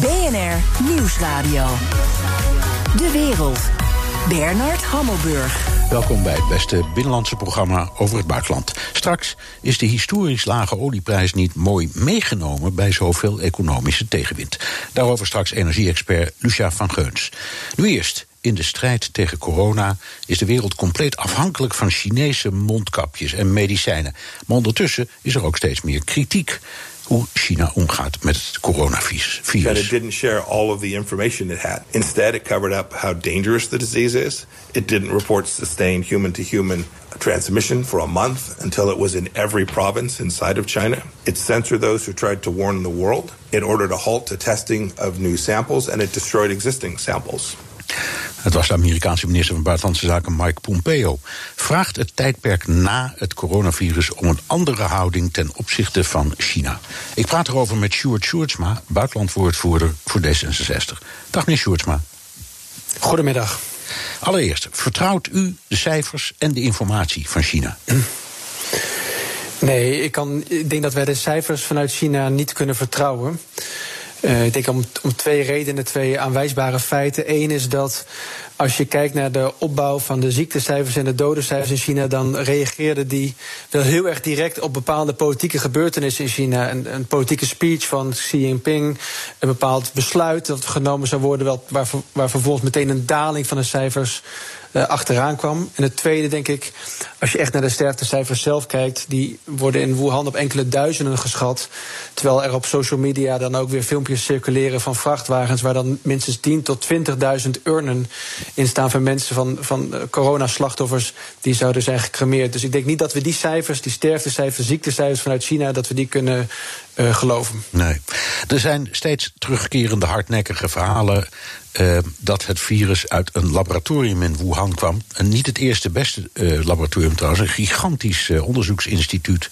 BNR Nieuwsradio. De wereld. Bernard Hammelburg. Welkom bij het beste binnenlandse programma over het buitenland. Straks is de historisch lage olieprijs niet mooi meegenomen bij zoveel economische tegenwind. Daarover straks energie-expert Lucia van Geuns. Nu eerst. In de strijd tegen corona is de wereld compleet afhankelijk van Chinese mondkapjes en medicijnen. Maar ondertussen is er ook steeds meer kritiek hoe China omgaat met het coronavirus. And it didn't share all of the information it had. Instead, it covered up how dangerous the disease is. It didn't report sustained human to human transmission for a month until it was in every province inside of China. It censored those who tried to warn the world. It ordered a halt to testing of new samples and it destroyed existing samples. Het was de Amerikaanse minister van Buitenlandse Zaken Mike Pompeo. Vraagt het tijdperk na het coronavirus om een andere houding ten opzichte van China. Ik praat erover met Sjoerd Sjoerdsma, buitenlandwoordvoerder voor D66. Dag meneer Sjoerdsma. Goedemiddag. Allereerst, vertrouwt u de cijfers en de informatie van China? Nee, ik, kan, ik denk dat wij de cijfers vanuit China niet kunnen vertrouwen. Uh, ik denk om, twee redenen, twee aanwijsbare feiten. Eén is dat als je kijkt naar de opbouw van de ziektecijfers en de dodencijfers in China, dan reageerde die wel heel erg direct op bepaalde politieke gebeurtenissen in China. Een, een politieke speech van Xi Jinping, een bepaald besluit dat genomen zou worden, waar vervolgens meteen een daling van de cijfers uh, achteraan kwam. En het tweede, denk ik, als je echt naar de sterftecijfers zelf kijkt, die worden in Wuhan op enkele duizenden geschat. Terwijl er op social media dan ook weer filmpjes circuleren van vrachtwagens waar dan minstens 10.000 tot 20.000 urnen in staan van mensen van, van uh, coronaslachtoffers die zouden zijn gecremeerd. Dus ik denk niet dat we die cijfers, die sterftecijfers, ziektecijfers vanuit China, dat we die kunnen uh, geloven. Nee. Er zijn steeds terugkerende hardnekkige verhalen uh, dat het virus uit een laboratorium in Wuhan kwam. En niet het eerste beste uh, laboratorium trouwens, een gigantisch onderzoeksinstituut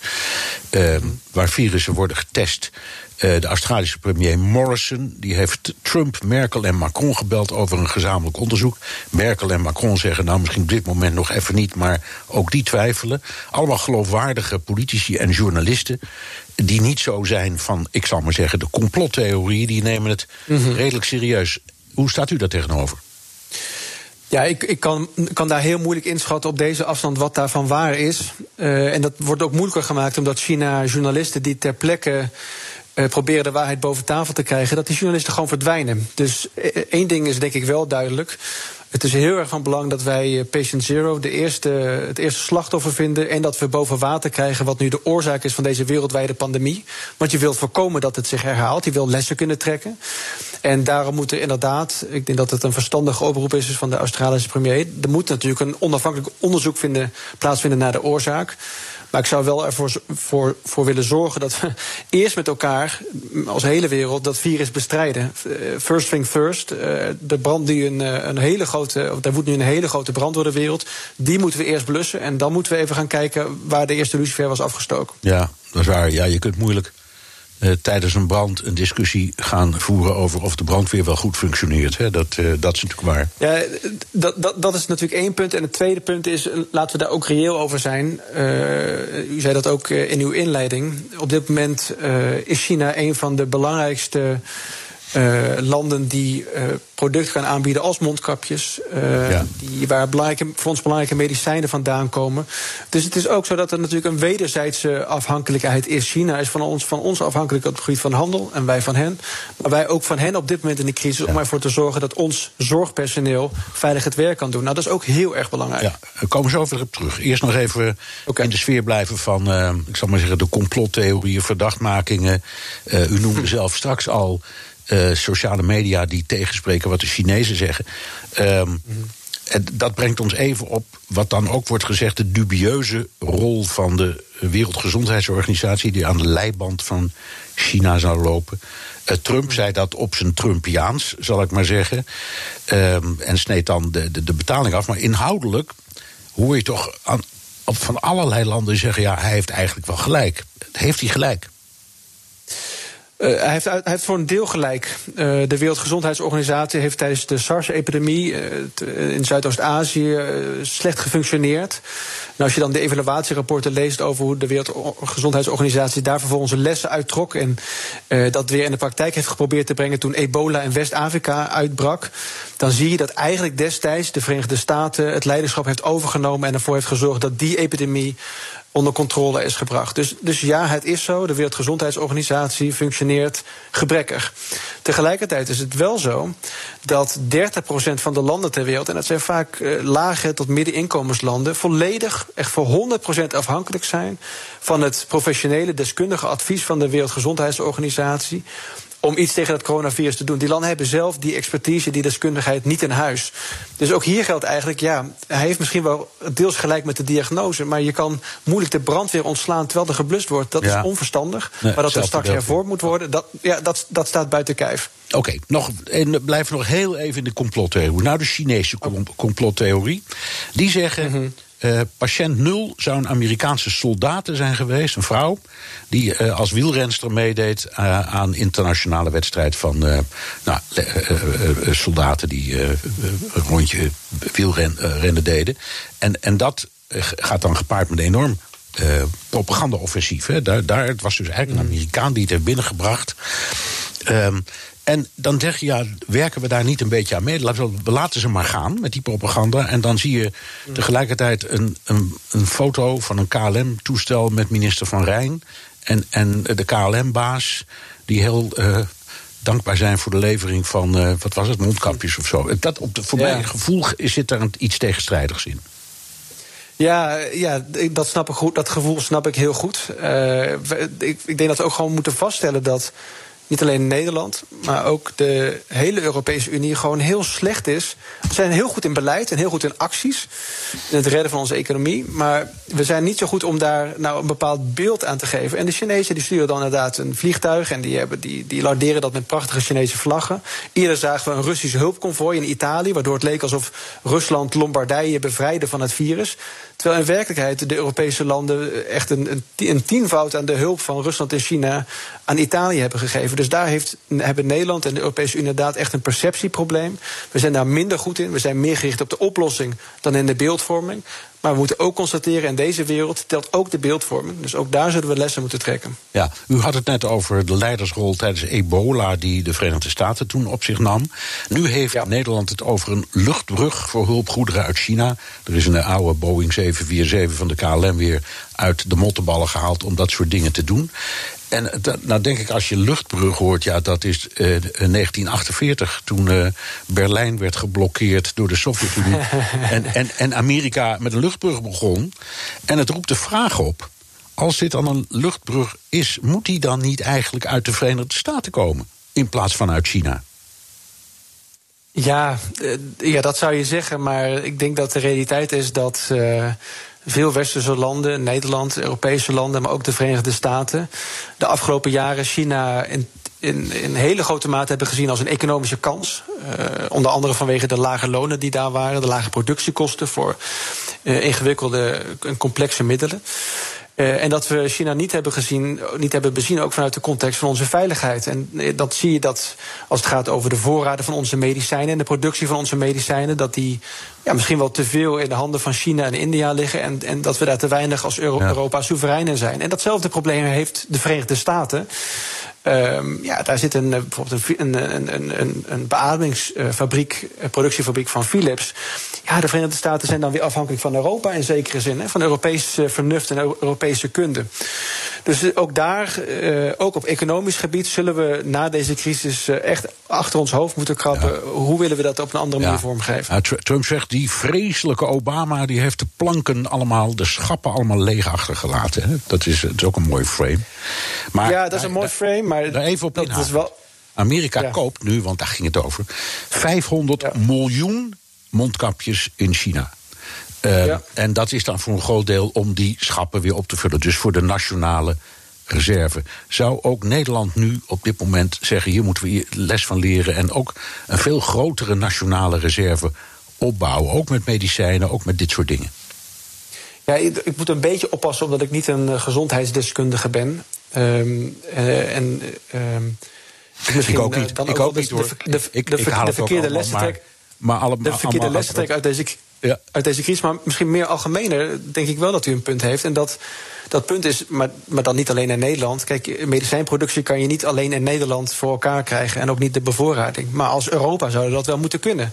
waar virussen worden getest. de Australische premier Morrison die heeft Trump, Merkel en Macron gebeld over een gezamenlijk onderzoek. Merkel en Macron zeggen nou misschien op dit moment nog even niet, maar ook die twijfelen. Allemaal geloofwaardige politici en journalisten die niet zo zijn van, ik zal maar zeggen, de complottheorie, die nemen het mm -hmm. redelijk serieus. Hoe staat u daar tegenover? Ja, ik, ik kan, kan, daar heel moeilijk inschatten op deze afstand wat daarvan waar is. Uh, en dat wordt ook moeilijker gemaakt omdat China journalisten die ter plekke uh, proberen de waarheid boven tafel te krijgen, dat die journalisten gewoon verdwijnen. Dus één ding is denk ik wel duidelijk. Het is heel erg van belang dat wij Patient Zero de eerste, het eerste slachtoffer vinden. En dat we boven water krijgen wat nu de oorzaak is van deze wereldwijde pandemie. Want je wilt voorkomen dat het zich herhaalt. Je wilt lessen kunnen trekken. En daarom moet er inderdaad, ik denk dat het een verstandige oproep is van de Australische premier. Er moet natuurlijk een onafhankelijk onderzoek vinden, plaatsvinden naar de oorzaak. Maar ik zou wel ervoor voor, voor willen zorgen dat we eerst met elkaar, als hele wereld, dat virus bestrijden. First thing first. De brand die een, een hele grote. Daar woedt nu een hele grote brand door de wereld. Die moeten we eerst blussen. En dan moeten we even gaan kijken waar de eerste lucifer was afgestoken. Ja, dat is waar. Ja, je kunt moeilijk uh, tijdens een brand een discussie gaan voeren over of de brandweer wel goed functioneert. Hè? Dat, uh, dat is natuurlijk waar. Ja, dat, dat, dat is natuurlijk één punt. En het tweede punt is, laten we daar ook reëel over zijn. U zei dat ook in uw inleiding. Op dit moment is China een van de belangrijkste. Uh, landen die uh, producten gaan aanbieden als mondkapjes. Uh, ja. die, waar belangrijke, voor ons belangrijke medicijnen vandaan komen. Dus het is ook zo dat er natuurlijk een wederzijdse afhankelijkheid is. China is van ons, van ons afhankelijk op het gebied van handel en wij van hen. Maar wij ook van hen op dit moment in de crisis ja. om ervoor te zorgen dat ons zorgpersoneel veilig het werk kan doen. Nou, dat is ook heel erg belangrijk. Ja, we komen zo weer op terug. Eerst nog even okay. in de sfeer blijven van, ik zal maar zeggen, de complottheorieën, verdachtmakingen. U noemde zelf straks al. Uh, sociale media die tegenspreken wat de Chinezen zeggen. En dat brengt ons even op wat dan ook wordt gezegd: de dubieuze rol van de Wereldgezondheidsorganisatie, die aan de leiband van China zou lopen. Uh, Trump zei dat op zijn Trumpiaans, zal ik maar zeggen. Um, en sneed dan de, de, de, betaling af. Maar inhoudelijk hoor je toch aan, van allerlei landen zeggen: ja, hij heeft eigenlijk wel gelijk. Heeft hij gelijk? Uh, hij, heeft, heeft, voor een deel gelijk. Uh, de Wereldgezondheidsorganisatie heeft tijdens de SARS-epidemie uh, in Zuidoost-Azië slecht gefunctioneerd. En als je dan de evaluatierapporten leest over hoe de Wereldgezondheidsorganisatie daar vervolgens lessen uittrok en dat weer in de praktijk heeft geprobeerd te brengen toen ebola in West-Afrika uitbrak, dan zie je dat eigenlijk destijds de Verenigde Staten het leiderschap heeft overgenomen en ervoor heeft gezorgd dat die epidemie onder controle is gebracht. Dus, dus ja, het is zo. De Wereldgezondheidsorganisatie functioneert gebrekkig. Tegelijkertijd is het wel zo dat 30% van de landen ter wereld, en dat zijn vaak uh, lage tot middeninkomenslanden, volledig, echt voor 100% afhankelijk zijn van het professionele, deskundige advies van de Wereldgezondheidsorganisatie om iets tegen dat coronavirus te doen. Die landen hebben zelf die expertise, die deskundigheid niet in huis. Dus ook hier geldt eigenlijk, ja, hij heeft misschien wel deels gelijk met de diagnose, maar je kan moeilijk de brandweer ontslaan terwijl er geblust wordt. Dat is onverstandig. maar dat er straks hervormd moet worden, dat, ja, dat, dat staat buiten kijf. Oké, okay, nog, en blijf nog heel even in de complottheorie. Nou, de Chinese complottheorie. Die zeggen. Mhm. Uh, patiënt 0 zou een Amerikaanse soldaat zijn geweest, een vrouw, die uh, als wielrenster meedeed uh, aan internationale wedstrijd van nou, soldaten die een rondje wielrennen deden. En, en dat gaat dan gepaard met een enorm propaganda-offensief. Daar, daar, het was dus eigenlijk een mm. Amerikaan die het heeft binnengebracht. Um, en dan zeg je, ja, werken we daar niet een beetje aan mee? We laten ze maar gaan met die propaganda. En dan zie je tegelijkertijd een, een, een foto van een KLM-toestel met minister Van Rijn. En, en de KLM-baas, die heel uh, dankbaar zijn voor de levering van, uh, wat was het, mondkapjes of zo. Dat, op de, voor ja. mijn gevoel zit daar iets tegenstrijdigs in. Ja, ja dat, snap ik goed, dat gevoel snap ik heel goed. Uh, ik, ik denk dat we ook gewoon moeten vaststellen dat niet alleen Nederland, maar ook de hele Europese Unie gewoon heel slecht is. We zijn heel goed in beleid en heel goed in acties. In het redden van onze economie. Maar we zijn niet zo goed om daar nou een bepaald beeld aan te geven. En de Chinezen die sturen dan inderdaad een vliegtuig. En die, hebben, die, die larderen dat met prachtige Chinese vlaggen. Eerder zagen we een Russisch hulpconvooi in Italië. Waardoor het leek alsof Rusland Lombardije bevrijdde van het virus. Terwijl in werkelijkheid de Europese landen echt een, een, een tienvoud aan de hulp van Rusland en China aan Italië hebben gegeven. Dus daar heeft, hebben Nederland en de Europese Unie inderdaad echt een perceptieprobleem. We zijn daar minder goed in. We zijn meer gericht op de oplossing dan in de beeldvorming. Maar we moeten ook constateren, in deze wereld telt ook de beeldvorming. Dus ook daar zullen we lessen moeten trekken. Ja, u had het net over de leidersrol tijdens ebola die de Verenigde Staten toen op zich nam. Nu heeft Nederland het over een luchtbrug voor hulpgoederen uit China. Er is een oude Boeing 747 van de KLM weer uit de mottenballen gehaald om dat soort dingen te doen. En nou denk ik, als je luchtbrug hoort, ja, dat is uh, 1948, toen uh, Berlijn werd geblokkeerd door de Sovjet-Unie. en, en, en Amerika met een luchtbrug begon. En het roept de vraag op: als dit dan een luchtbrug is, moet die dan niet eigenlijk uit de Verenigde Staten komen, in plaats van uit China? Ja, ja, dat zou je zeggen, maar ik denk dat de realiteit is dat. Uh, veel westerse landen, Nederland, Europese landen, maar ook de Verenigde Staten, de afgelopen jaren China in, in, in hele grote mate hebben gezien als een economische kans. Uh, onder andere vanwege de lage lonen die daar waren, de lage productiekosten voor uh, ingewikkelde en complexe middelen. Uh, en dat we China niet hebben gezien, niet hebben bezien, ook vanuit de context van onze veiligheid. En dat zie je dat als het gaat over de voorraden van onze medicijnen en de productie van onze medicijnen, dat die ja, misschien wel te veel in de handen van China en India liggen. En, en dat we daar te weinig als Euro ja. Europa soeverein in zijn. En datzelfde probleem heeft de Verenigde Staten. Um, ja, daar zit een, bijvoorbeeld een, een, een, een, een beademingsfabriek, een productiefabriek van Philips. Ja, de Verenigde Staten zijn dan weer afhankelijk van Europa in zekere zin. Hè, van Europees vernuft en Europese kunde. Dus ook daar, uh, ook op economisch gebied, zullen we na deze crisis uh, echt achter ons hoofd moeten krabben. Ja. Hoe willen we dat op een andere manier ja. vormgeven? Ja, Trump zegt, die vreselijke Obama, die heeft de planken allemaal, de schappen allemaal leeg achtergelaten. Hè? Dat, is, dat is ook een mooi frame. Maar, ja, dat is een mooi frame, maar daar even op dat is wel. Amerika ja. koopt nu, want daar ging het over, 500 ja. miljoen mondkapjes in China. Uh, ja. En dat is dan voor een groot deel om die schappen weer op te vullen. Dus voor de nationale reserve. Zou ook Nederland nu op dit moment zeggen: hier moeten we les van leren. En ook een veel grotere nationale reserve opbouwen. Ook met medicijnen, ook met dit soort dingen. Ja, ik, moet een beetje oppassen omdat ik niet een uh, gezondheidsdeskundige ben. Um, en um, misschien ik ook niet. dan ik ook niet hoor. De, de, ik, de, de verkeerde lessen. Maar, alle, de verkeerde lessen uit deze, ja. uit deze crisis. Maar misschien meer algemener denk ik wel dat u een punt heeft. En dat dat punt is, maar, maar dan niet alleen in Nederland. Kijk, medicijnproductie kan je niet alleen in Nederland voor elkaar krijgen. En ook niet de bevoorrading. Maar als Europa zouden dat wel moeten kunnen.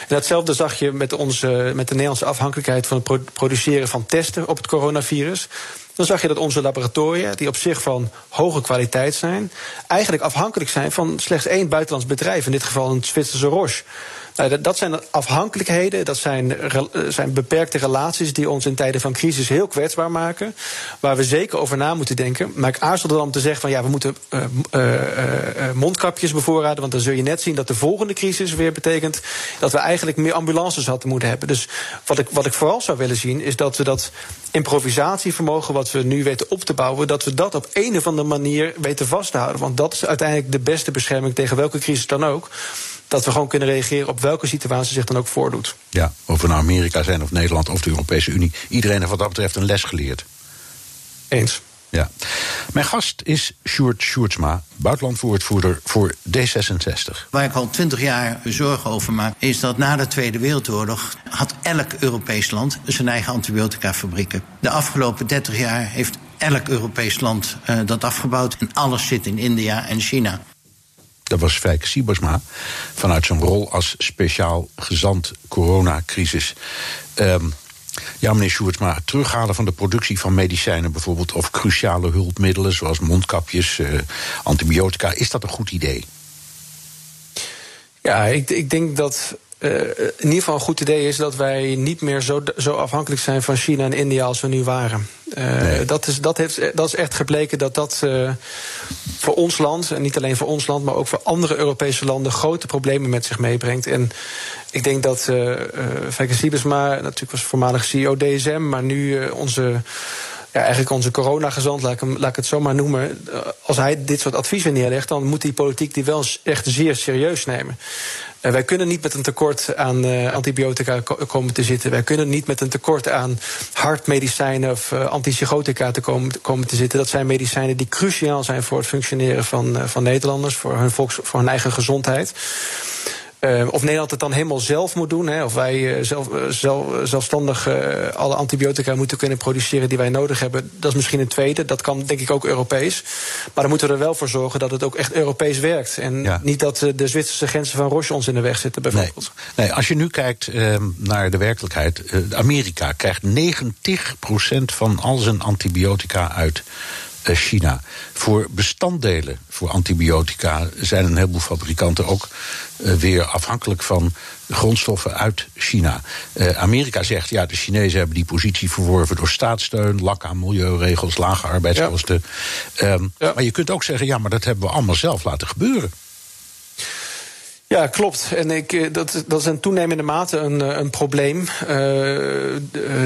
En datzelfde zag je met, onze, met de Nederlandse afhankelijkheid van het produceren van testen op het coronavirus dan zag je dat onze laboratoria, die op zich van hoge kwaliteit zijn, eigenlijk afhankelijk zijn van slechts één buitenlands bedrijf, in dit geval een Zwitserse Roche. Nou, dat zijn afhankelijkheden, dat zijn, eh, zijn beperkte relaties die ons in tijden van crisis heel kwetsbaar maken. Waar we zeker over na moeten denken. Maar ik aarzel er dan om te zeggen van ja, we moeten uh, uh, mondkapjes bevoorraden. Want dan zul je net zien dat de volgende crisis weer betekent dat we eigenlijk meer ambulances hadden moeten hebben. Dus wat ik, wat ik vooral zou willen zien, is dat we dat improvisatievermogen wat we nu weten op te bouwen, dat we dat op een of andere manier weten vast te houden. Want dat is uiteindelijk de beste bescherming tegen welke crisis dan ook dat we gewoon kunnen reageren op welke situatie zich dan ook voordoet. Ja, of we nou Amerika zijn of Nederland of de Europese Unie. Iedereen heeft wat dat betreft een les geleerd. Eens. Ja. Mijn gast is Sjoerd Sjoerdsma, buitenlandwoordvoerder voor D66. Waar ik al twintig jaar zorgen over maak, is dat na de Tweede Wereldoorlog had elk Europees land zijn eigen antibiotica-fabrieken. De afgelopen 30 jaar heeft elk Europees land uh, dat afgebouwd en alles zit in India en China dat was Fijke Siebersma, vanuit zijn rol als speciaal gezant coronacrisis. Um, ja, meneer Sjoerdsma, terughalen van de productie van medicijnen bijvoorbeeld... of cruciale hulpmiddelen zoals mondkapjes, uh, antibiotica... is dat een goed idee? Ja, ik, ik denk dat uh, in ieder geval een goed idee is dat wij niet meer zo, zo afhankelijk zijn van China en India als we nu waren. Uh, nee. dat, is, dat, heeft, dat is echt gebleken dat dat uh, voor ons land, en niet alleen voor ons land, maar ook voor andere Europese landen, grote problemen met zich meebrengt. En ik denk dat uh, Fijke Siebesma, natuurlijk was voormalig CEO DSM, maar nu onze ja, eigenlijk onze coronagezant, laat ik, het zo maar noemen. Als hij dit soort adviezen neerlegt, dan moet die politiek die wel echt zeer serieus nemen. Uh, wij kunnen niet met een tekort aan uh, antibiotica komen te zitten. Wij kunnen niet met een tekort aan hartmedicijnen of uh, antipsychotica te komen, komen, te zitten. Dat zijn medicijnen die cruciaal zijn voor het functioneren van, van Nederlanders, voor hun, volks, voor hun eigen gezondheid. Uh, of Nederland het dan helemaal zelf moet doen. Hè, of wij uh, zelf, uh, zelf, zelfstandig alle antibiotica moeten kunnen produceren die wij nodig hebben. Dat is misschien een tweede. Dat kan denk ik ook Europees. Maar dan moeten we er wel voor zorgen dat het ook echt Europees werkt. En ja. niet dat de Zwitserse grenzen van Roche ons in de weg zitten, bijvoorbeeld. Nee, nee als je nu kijkt ehm, naar de werkelijkheid. Amerika krijgt 90% van al zijn antibiotica uit eh, China. Voor bestanddelen voor antibiotica zijn een heleboel fabrikanten ook uh, weer afhankelijk van grondstoffen uit China. Uh, Amerika zegt ja, de Chinezen hebben die positie verworven door staatssteun, lak aan milieuregels, lage arbeidskosten. Ja. Um, ja. Maar je kunt ook zeggen ja, maar dat hebben we allemaal zelf laten gebeuren. Ja, klopt. En ik, eh, dat, dat is in toenemende mate een, eh, een probleem. Uh,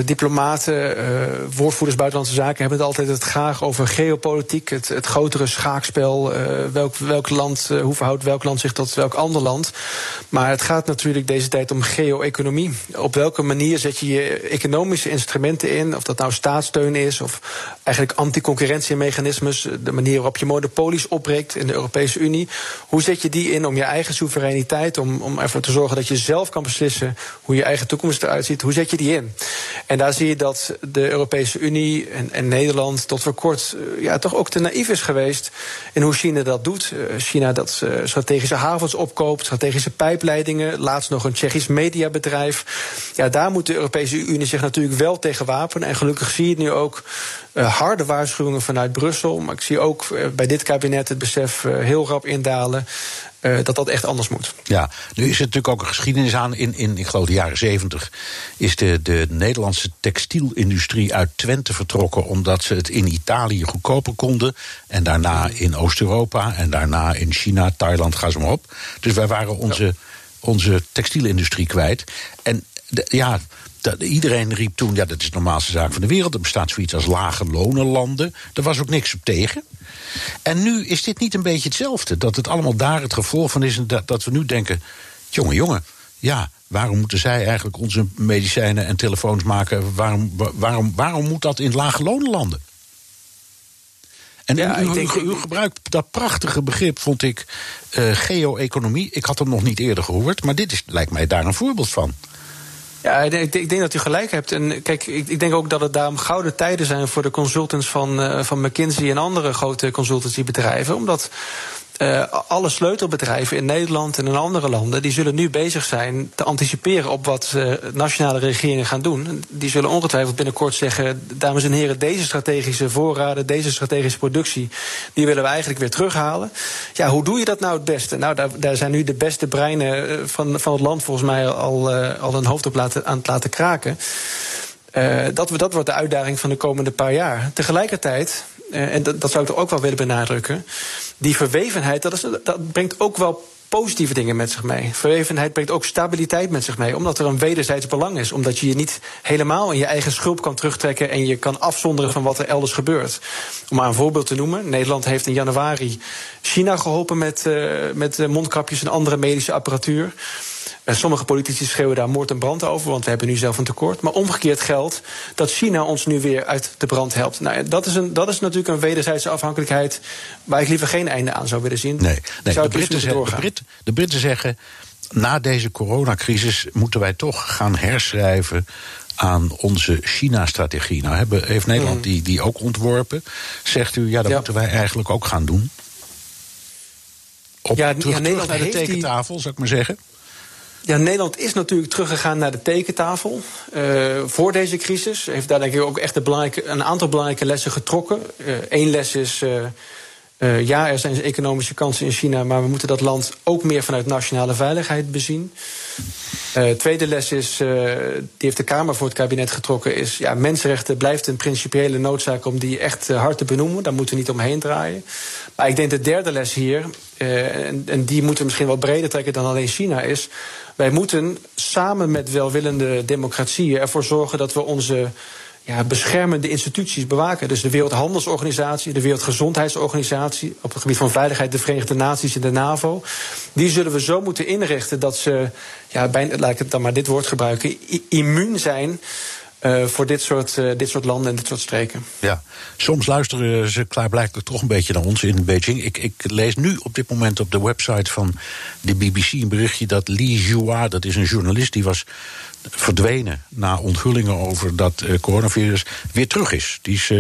diplomaten, uh, woordvoerders buitenlandse zaken hebben het altijd het graag over geopolitiek, het, het grotere schaakspel. Welk, welk land, hoe verhoudt welk land zich tot welk ander land? Maar het gaat natuurlijk deze tijd om geo-economie. Op welke manier zet je je economische instrumenten in? Of dat nou staatssteun is, of eigenlijk anticoncurrentiemechanismes, de manier waarop je monopolies opbreekt in de Europese Unie. Hoe zet je die in om je eigen soevereiniteit om, om ervoor te zorgen dat je zelf kan beslissen hoe je eigen toekomst eruit ziet. Hoe zet je die in? En daar zie je dat de Europese Unie en, en Nederland tot voor kort uh, ja, toch ook te naïef is geweest in hoe China dat doet. Uh, China dat uh, strategische havens opkoopt, strategische pijpleidingen, laatst nog een Tsjechisch mediabedrijf. Ja, daar moet de Europese Unie zich natuurlijk wel tegen wapenen. En gelukkig zie je nu ook harde waarschuwingen vanuit Brussel. Maar ik zie ook bij dit kabinet het besef heel rap indalen uh, dat dat echt anders moet. Ja, nu is het natuurlijk ook een geschiedenis aan. In, in ik geloof de jaren zeventig is de, de Nederlandse textielindustrie uit Twente vertrokken. omdat ze het in Italië goedkoper konden. En daarna in Oost-Europa. En daarna in China, Thailand, ga ze maar op. Dus wij waren onze, ja. onze textielindustrie kwijt. En de, ja. Dat, iedereen riep toen, ja, dat is de normaalste zaak van de wereld. Er bestaat zoiets als lage lonenlanden. Er was ook niks op tegen. En nu is dit niet een beetje hetzelfde. Dat het allemaal daar het gevolg van is. En dat, dat we nu denken: jongen, jongen, ja, waarom moeten zij eigenlijk onze medicijnen en telefoons maken? Waarom, waarom, waarom moet dat in lage lonen landen? En ja, u, denk, u, gebruikt dat prachtige begrip, vond ik, uh, geo-economie. Ik had hem nog niet eerder gehoord, maar dit is, lijkt mij daar een voorbeeld van. Ja, ik denk, dat u gelijk hebt. En kijk, ik, ik, denk ook dat het daarom gouden tijden zijn voor de consultants van, uh, van McKinsey en andere grote consultancybedrijven. Omdat uh, alle sleutelbedrijven in Nederland en in andere landen, die zullen nu bezig zijn te anticiperen op wat uh, nationale regeringen gaan doen. Die zullen ongetwijfeld binnenkort zeggen: dames en heren, deze strategische voorraden, deze strategische productie, die willen we eigenlijk weer terughalen. Ja, hoe doe je dat nou het beste? Nou, daar, daar zijn nu de beste breinen eh, van, van het land volgens mij al, uh, al een hoofd op laten, aan het laten kraken. Uh, dat, dat wordt de uitdaging van de komende paar jaar. Tegelijkertijd, uh, en dat, zou ik er ook wel willen benadrukken die verwevenheid, dat, dat brengt ook wel positieve dingen met zich mee. Verwevenheid brengt ook stabiliteit met zich mee, omdat er een wederzijds belang is. Omdat je je niet helemaal in je eigen schulp kan terugtrekken en je kan afzonderen van wat er elders gebeurt. Om maar een voorbeeld te noemen: Nederland heeft in januari China geholpen met, uh, met mondkapjes en andere medische apparatuur. Eh, sommige politici schreeuwen daar moord en brand over, want we hebben nu zelf een tekort. Maar omgekeerd geldt dat China ons nu weer uit de brand helpt. Nou, dat, is een, dat is natuurlijk een wederzijdse afhankelijkheid waar ik liever geen einde aan zou willen zien. Nee, nee de, Britten zeggen, de, Brit, de Britten zeggen. Na deze coronacrisis moeten wij toch gaan herschrijven aan onze China-strategie. Nou hebben, heeft Nederland mm. die, die ook ontworpen. Zegt u, ja, dat moeten wij eigenlijk ook gaan doen. Op, ja, terug, ja, Nederland terug naar de tekentafel, die... zou ik maar zeggen. Ja, Nederland is natuurlijk teruggegaan naar de tekentafel uh, voor deze crisis. Heeft daar denk ik ook echt een, een aantal belangrijke lessen getrokken. Eén uh, les is, uh, ja, er zijn economische kansen in China... maar we moeten dat land ook meer vanuit nationale veiligheid bezien. tweede les is, die heeft de Kamer voor het kabinet getrokken... is ja, mensenrechten blijft een principiële noodzaak om die echt hard te benoemen. Daar moeten we niet omheen draaien. Maar ik denk de derde les hier, en, en die moeten we misschien wel breder trekken dan alleen China... is wij moeten samen met welwillende democratieën ervoor zorgen dat we onze ja, beschermende instituties bewaken. Dus de Wereldhandelsorganisatie, de Wereldgezondheidsorganisatie, op het gebied van veiligheid de Verenigde Naties en de NAVO. Die zullen we zo moeten inrichten dat ze, ja, bijna, laat ik het dan maar dit woord gebruiken, immuun zijn uh, voor dit soort, uh, dit soort landen en dit soort streken. Ja, soms luisteren ze klaarblijkelijk toch een beetje naar ons in Beijing. Ik, ik lees nu op dit moment op de website van de BBC een berichtje dat Li Jua, dat is een journalist, die was verdwenen na onthullingen over dat uh, coronavirus, weer terug is. Die is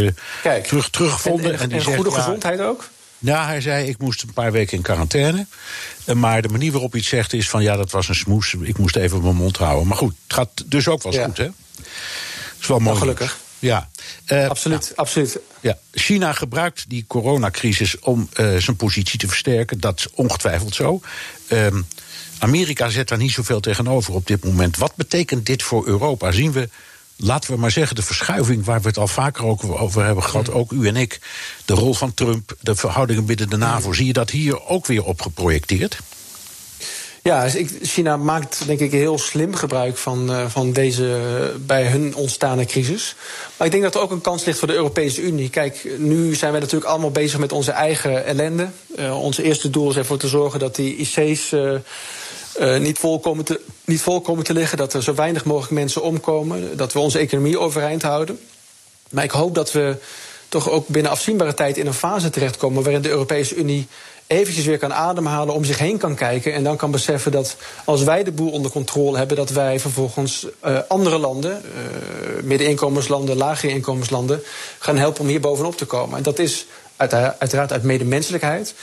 Kijk, terug, teruggevonden. En, en, en, en goede gezondheid ook? Ja, hij zei, ik moest een paar weken in quarantaine. Maar de manier waarop hij het zegt is van... ja, dat was een smoes, ik moest even mijn mond houden. Maar goed, het gaat dus ook wel ja. goed, hè? Is wel mooi. gelukkig. Ja. Uh, absoluut, nou, absoluut. Ja. China gebruikt die coronacrisis om uh, zijn positie te versterken. Dat is ongetwijfeld zo. Uh, Amerika zet daar niet zoveel tegenover op dit moment. Wat betekent dit voor Europa? Zien we, laten we maar zeggen, de verschuiving waar we het al vaker ook over hebben gehad, mm. ook u en ik. De rol van Trump, de verhoudingen binnen de NAVO. Mm. Zie je dat hier ook weer op geprojecteerd? Ja, dus China maakt denk ik heel slim gebruik van, uh, van deze bij hun ontstaande crisis. Maar ik denk dat er ook een kans ligt voor de Europese Unie. Kijk, nu zijn wij natuurlijk allemaal bezig met onze eigen ellende. Uh, ons eerste doel is ervoor te zorgen dat die IC's. Niet, vol komen te, niet vol komen te liggen, dat er zo weinig mogelijk mensen omkomen, dat we onze economie overeind houden. Maar ik hoop dat we toch ook binnen afzienbare tijd in een fase terechtkomen waarin de Europese Unie eventjes weer kan ademhalen, om zich heen kan kijken en dan kan beseffen dat als wij de boel onder controle hebben, dat wij vervolgens uh, andere landen, uh, middeninkomenslanden, lagere inkomenslanden, gaan helpen om hier bovenop te komen. En dat is uiteraard uit medemenselijkheid.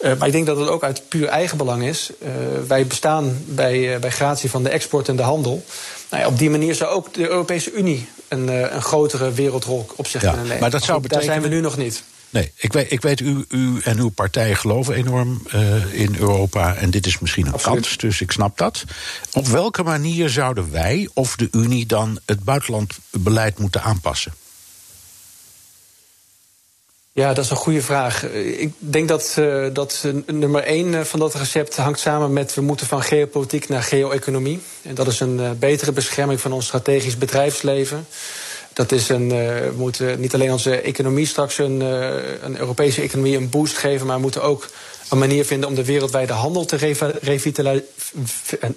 Uh, maar ik denk dat het ook uit puur eigen belang is. Uh, wij bestaan bij, uh, bij gratie van de export en de handel. Nou ja, op die manier zou ook de Europese Unie een, een grotere wereldrol op zich ja, kunnen nemen. Maar dat zou betekenen... Daar zijn we nu nog niet. Nee, ik weet, ik weet u, u en uw partij geloven enorm uh, in Europa. En dit is misschien een Absoluut. kans, dus ik snap dat. Op welke manier zouden wij of de Unie dan het buitenlandbeleid moeten aanpassen? Ja, dat is een goede vraag. Ik denk dat, uh, dat nummer één van dat recept hangt samen met... we moeten van geopolitiek naar geo-economie. En dat is een betere bescherming van ons strategisch bedrijfsleven... Dat is een, uh, we moeten niet alleen onze economie straks een, uh, een Europese economie een boost geven, maar we moeten ook een manier vinden om de wereldwijde handel te revitaliseren.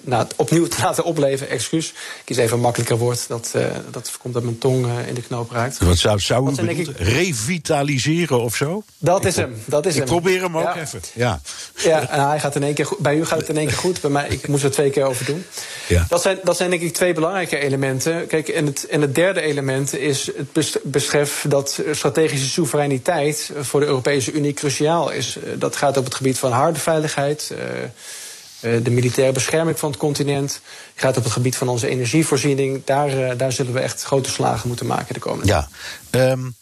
Nou, opnieuw te laten opleven. Excuus. Ik kies even een makkelijker woord. Dat, uh, dat komt dat mijn tong uh, in de knoop raakt. Wat zou, zou u ik... revitaliseren of zo? Dat ik is hem. Dat is ik hem. probeer hem ook ja. even. Ja, ja en hij gaat in één keer goed. Bij u gaat het in één keer goed. Bij mij ik moest er twee keer over doen. Ja. Dat, zijn, dat zijn denk ik twee belangrijke elementen. Kijk, en het, en het derde element is het betreft dat strategische soevereiniteit voor de Europese Unie cruciaal is. Dat gaat op het gebied van harde veiligheid. Uh, de militaire bescherming van het continent. Gaat op het gebied van onze energievoorziening. Daar, uh, daar zullen we echt grote slagen moeten maken de komende Ja. Um,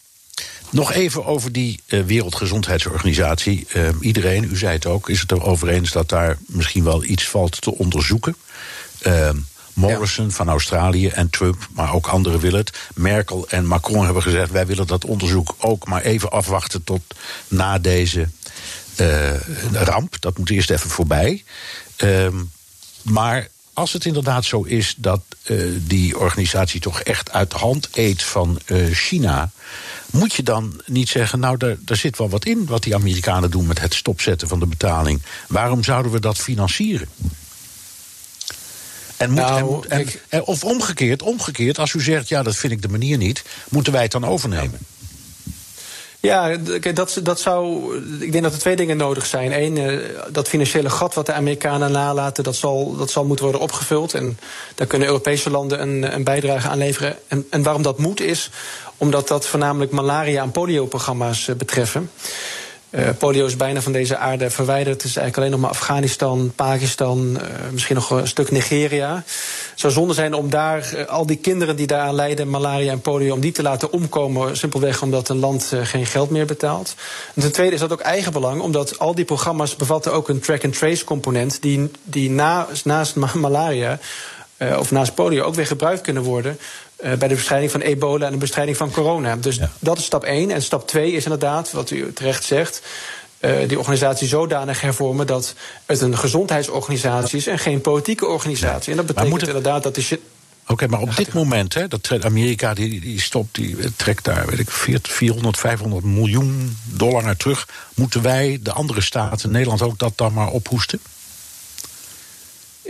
nog even over die uh, Wereldgezondheidsorganisatie. Um, iedereen, u zei het ook, is het erover eens dat daar misschien wel iets valt te onderzoeken. Um, Morrison ja. van Australië en Trump, maar ook anderen willen het. Merkel en Macron hebben gezegd: wij willen dat onderzoek ook maar even afwachten tot na deze uh, ramp. Dat moet eerst even voorbij. Um, maar als het inderdaad zo is dat uh, die organisatie toch echt uit de hand eet van uh, China. Moet je dan niet zeggen, nou, daar, daar zit wel wat in wat die Amerikanen doen met het stopzetten van de betaling. Waarom zouden we dat financieren? En moet, nou, en, en, of omgekeerd, omgekeerd, als u zegt, ja, dat vind ik de manier niet, moeten wij het dan overnemen? Ja, dat, dat zou. Ik denk dat er twee dingen nodig zijn. Eén, eh, dat financiële gat wat de Amerikanen nalaten, dat zal, dat zal moeten worden opgevuld. En daar kunnen Europese landen een, een bijdrage aan leveren. En, en waarom dat moet, is omdat dat voornamelijk malaria- en polio-programma's uh, betreffen. Uh, polio is bijna van deze aarde verwijderd. Het is eigenlijk alleen nog maar Afghanistan, Pakistan, uh, misschien nog een stuk Nigeria. Het zou zonde zijn om daar uh, al die kinderen die daaraan lijden, malaria en polio, om die te laten omkomen. Simpelweg omdat een land geen geld meer betaalt. En ten tweede is dat ook eigenbelang, omdat al die programma's bevatten ook een track-and-trace component, die, die na, naast malaria of naast polio ook weer gebruikt kunnen worden bij de bestrijding van ebola en de bestrijding van corona. Dus ja. dat is stap 1. En stap 2 is inderdaad, wat u terecht zegt. Uh, die organisatie zodanig hervormen dat het een gezondheidsorganisatie is en geen politieke organisatie. En dat betekent inderdaad dat de shit. Oké, okay, maar op dit moment, hè, dat Amerika die, die stopt, die trekt daar weet ik, 400, 500 miljoen dollar naar terug. Moeten wij, de andere staten, Nederland ook dat dan maar ophoesten?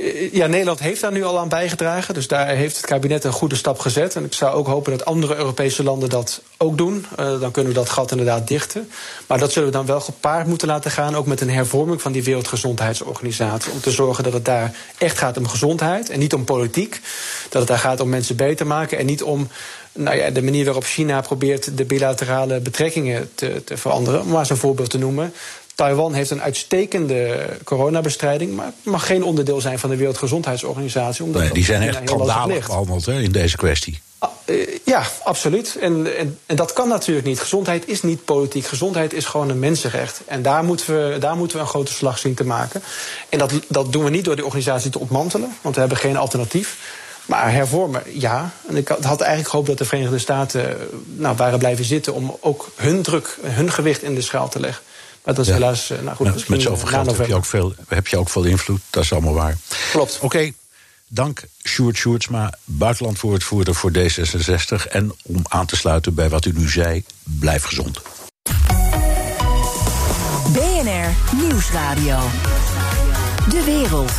Eh, ja, Nederland heeft daar nu al aan bijgedragen. Dus daar heeft het kabinet een goede stap gezet. En ik zou ook hopen dat andere Europese landen dat ook doen. Uh, dan kunnen we dat gat inderdaad dichten. Maar dat zullen we dan wel gepaard moeten laten gaan. Ook met een hervorming van die Wereldgezondheidsorganisatie. Om te zorgen dat het daar echt gaat om gezondheid en niet om politiek. Dat het daar gaat om mensen beter maken en niet om nou ja, de manier waarop China probeert de bilaterale betrekkingen te, te veranderen. Om maar een voorbeeld te noemen. Taiwan heeft een uitstekende coronabestrijding, maar het mag geen onderdeel zijn van de Wereldgezondheidsorganisatie. Omdat nee, die zijn echt schandalig behandeld hè, in deze kwestie. Ah, uh, ja, absoluut. En, en, en, dat kan natuurlijk niet. Gezondheid is niet politiek. Gezondheid is gewoon een mensenrecht. En daar moeten we, daar moeten we een grote slag zien te maken. En dat, dat doen we niet door die organisatie te ontmantelen, want we hebben geen alternatief. Maar hervormen, ja. En ik had eigenlijk gehoopt dat de Verenigde Staten nou, waren blijven zitten om ook hun druk, hun gewicht in de schaal te leggen. Maar dat is ja. helaas, nou goed, met, met zoveel geld heb je, ook veel, heb je ook veel invloed. Dat is allemaal waar. Klopt. Oké, okay. dank Sjoerd Sjoerdsma, buitenlandwoordvoerder voor D66. En om aan te sluiten bij wat u nu zei, blijf gezond. BNR Nieuwsradio. De wereld.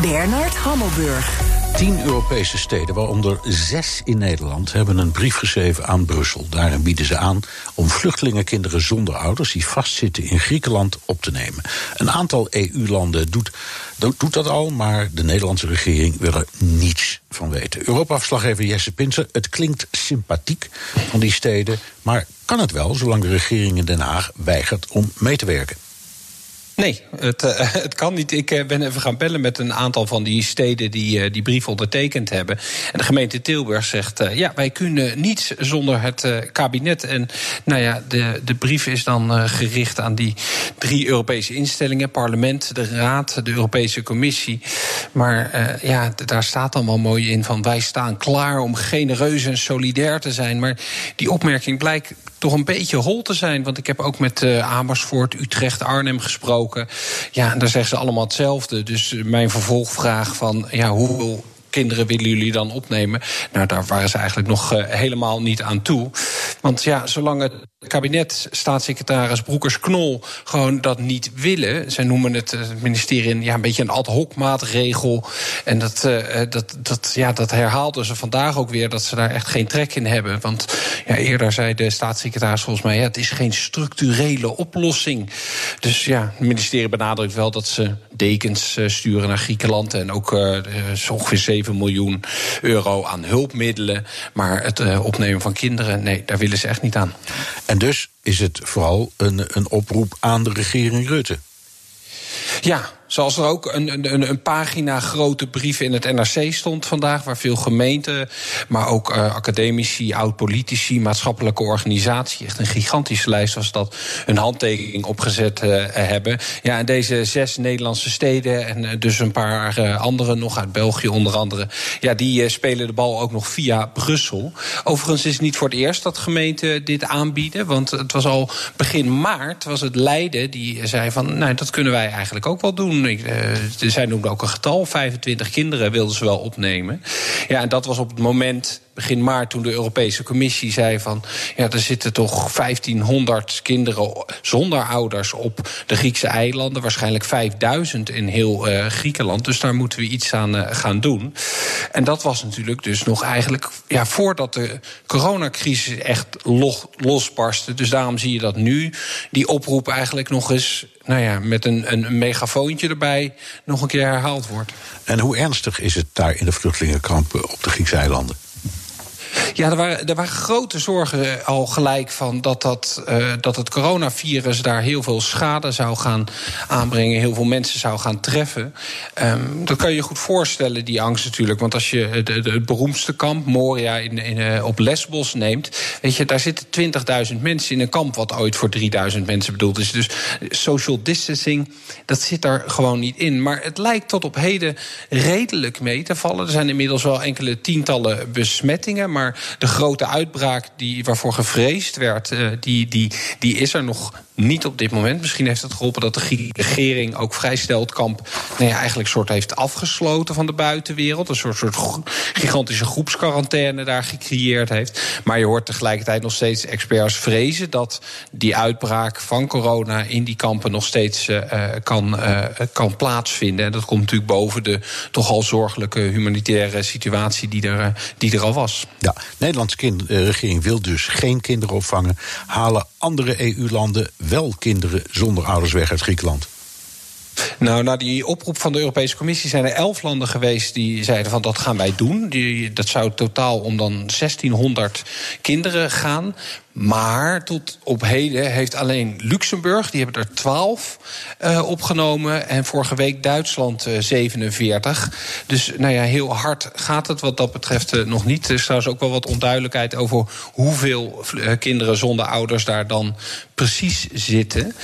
Bernard Hammelburg. Tien Europese steden, waaronder zes in Nederland, hebben een brief geschreven aan Brussel. Daarin bieden ze aan om vluchtelingenkinderen zonder ouders die vastzitten in Griekenland op te nemen. Een aantal EU-landen doet, doet dat al, maar de Nederlandse regering wil er niets van weten. Europa-verslaggever Jesse Pinser, het klinkt sympathiek van die steden, maar kan het wel zolang de regering in Den Haag weigert om mee te werken? Nee, het, uh, het kan niet. Ik uh, ben even gaan bellen met een aantal van die steden die uh, die brief ondertekend hebben. En de gemeente Tilburg zegt: ja, wij kunnen niets zonder het kabinet. En nou ja, de, de brief is dan gericht aan die drie Europese instellingen: parlement, de Raad, de Europese Commissie. Maar ja, daar staat allemaal mooi in van wij staan klaar om genereus en solidair te zijn. Maar die opmerking blijkt toch een beetje hol te zijn. Want ik heb ook met Amersfoort, Utrecht, Arnhem gesproken. Ja, daar zeggen ze allemaal hetzelfde. Dus mijn vervolgvraag van ja, hoeveel kinderen willen jullie dan opnemen? Nou, daar waren ze eigenlijk nog uh, helemaal niet aan toe. Want ja, zolang het kabinet, staatssecretaris Broekers-Knol gewoon dat niet willen. Zij noemen het, het ministerie een, ja, een beetje een ad hoc maatregel. En dat, uh, dat, dat, ja, dat herhaalden ze vandaag ook weer, dat ze daar echt geen trek in hebben. Want ja, eerder zei de staatssecretaris volgens mij, ja, het is geen structurele oplossing. Dus ja, het ministerie benadrukt wel dat ze dekens sturen naar Griekenland en ook uh, ongeveer 7 miljoen euro aan hulpmiddelen. Maar het opnemen van kinderen, nee, daar willen ze echt niet aan. En dus is het vooral een, een oproep aan de regering Rutte. Ja, Zoals er ook een, een, een, pagina grote brief in het NRC stond vandaag, waar veel gemeenten, maar ook uh, academici, oud-politici, maatschappelijke organisaties, echt een gigantische lijst was dat, een handtekening opgezet uh, hebben. Ja, en deze zes Nederlandse steden en uh, dus een paar andere nog uit België onder andere, ja, die spelen de bal ook nog via Brussel. Overigens is het niet voor het eerst dat gemeenten dit aanbieden, want het was al begin maart, was het Leiden die zei van, nou, dat kunnen wij eigenlijk ook wel doen. Uh, zij noemde ook een getal, 25 kinderen wilden ze wel opnemen. Ja, en dat was op het moment begin maart toen de Europese Commissie zei van ja, er zitten toch 1500 kinderen zonder ouders op de Griekse eilanden, waarschijnlijk 5000 in heel uh, Griekenland. Dus daar moeten we iets aan uh, gaan doen. En dat was natuurlijk dus nog eigenlijk ja, voordat de coronacrisis echt losbarstte. Dus daarom zie je dat nu die oproep eigenlijk nog eens nou ja, met een, een megafoontje erbij nog een keer herhaald wordt. En hoe ernstig is het daar in de vluchtelingenkampen op de Griekse eilanden? Ja, er waren, er waren grote zorgen al gelijk van dat, dat, uh, dat het coronavirus daar heel veel schade zou gaan aanbrengen, heel veel mensen zou gaan treffen. Um, dat kan je goed voorstellen, die angst natuurlijk. Want als je het, het beroemdste kamp, Moria, in, in, uh, op Lesbos neemt, weet je, daar zitten 20.000 mensen in een kamp wat ooit voor 3000 mensen bedoeld is. Dus social distancing, dat zit er gewoon niet in. Maar het lijkt tot op heden redelijk mee te vallen. Er zijn inmiddels wel enkele tientallen besmettingen, maar de grote uitbraak die, waarvoor gevreesd werd, uh, die, die, die is er nog niet op dit moment. Misschien heeft het geholpen dat de regering ook vrij snel het kamp nou ja, eigenlijk soort heeft afgesloten van de buitenwereld. Een soort, soort gigantische groepsquarantaine daar gecreëerd heeft. Maar je hoort tegelijkertijd nog steeds experts vrezen dat die uitbraak van corona in die kampen nog steeds uh, kan, uh, kan plaatsvinden. En dat komt natuurlijk boven de toch al zorgelijke humanitaire situatie die er, die er al was. Ja, de Nederlandse regering wil dus geen kinderen opvangen. Halen andere EU-landen wel kinderen zonder ouders weg uit Griekenland? Nou, na die oproep van de Europese Commissie zijn er elf landen geweest die zeiden van dat gaan wij doen. Die, dat zou totaal om dan 1600 kinderen gaan. Maar tot op heden heeft alleen Luxemburg, die hebben er 12 uh, opgenomen. En vorige week Duitsland uh, 47. Dus nou ja, heel hard gaat het wat dat betreft uh, nog niet. Er is trouwens ook wel wat onduidelijkheid over hoeveel kinderen zonder ouders daar dan precies zitten.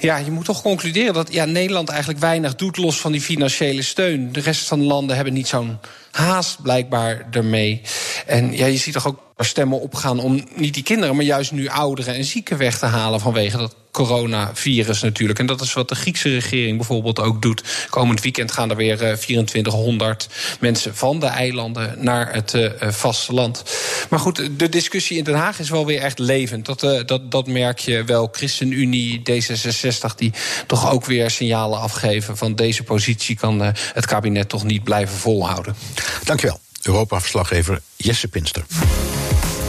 Ja, je moet toch concluderen dat ja, Nederland eigenlijk weinig doet los van die financiële steun. De rest van de landen hebben niet zo'n haast blijkbaar ermee. En ja, je ziet toch ook stemmen opgaan om niet die kinderen, maar juist nu ouderen en zieken weg te halen vanwege dat coronavirus natuurlijk. En dat is wat de Griekse regering bijvoorbeeld ook doet. Komend weekend gaan er weer 2400 mensen van de eilanden naar het uh, vasteland. Maar goed, de discussie in Den Haag is wel weer echt levend. Dat, uh, dat, dat merk je wel. ChristenUnie, D66, die toch ook weer signalen afgeven van deze positie kan uh, het kabinet toch niet blijven volhouden. Dankjewel. Europa-verslaggever Jesse Pinster.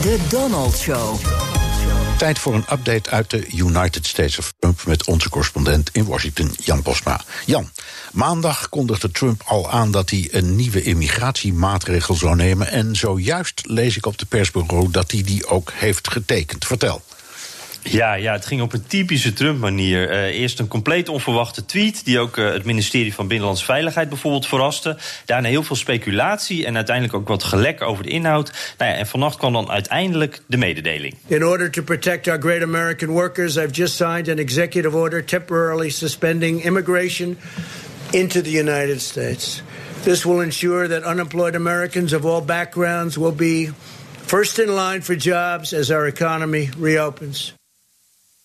De Donald Show. Tijd voor een update uit de United States of Trump met onze correspondent in Washington, Jan Posma. Jan, maandag kondigde Trump al aan dat hij een nieuwe immigratiemaatregel zou nemen. En zojuist lees ik op de persbureau dat hij die ook heeft getekend. Vertel. Ja, ja, het ging op een typische Trump-manier. Uh, eerst een compleet onverwachte tweet, die ook uh, het ministerie van Binnenlandse Veiligheid bijvoorbeeld verraste. Daarna heel veel speculatie en uiteindelijk ook wat gelek over de inhoud. Nou ja, en vannacht kwam dan uiteindelijk de mededeling. In order to protect our great American workers, I've just signed an executive order temporarily suspending immigration into the United States. This will ensure that unemployed Americans of all backgrounds will be first in line for jobs as our economy reopens.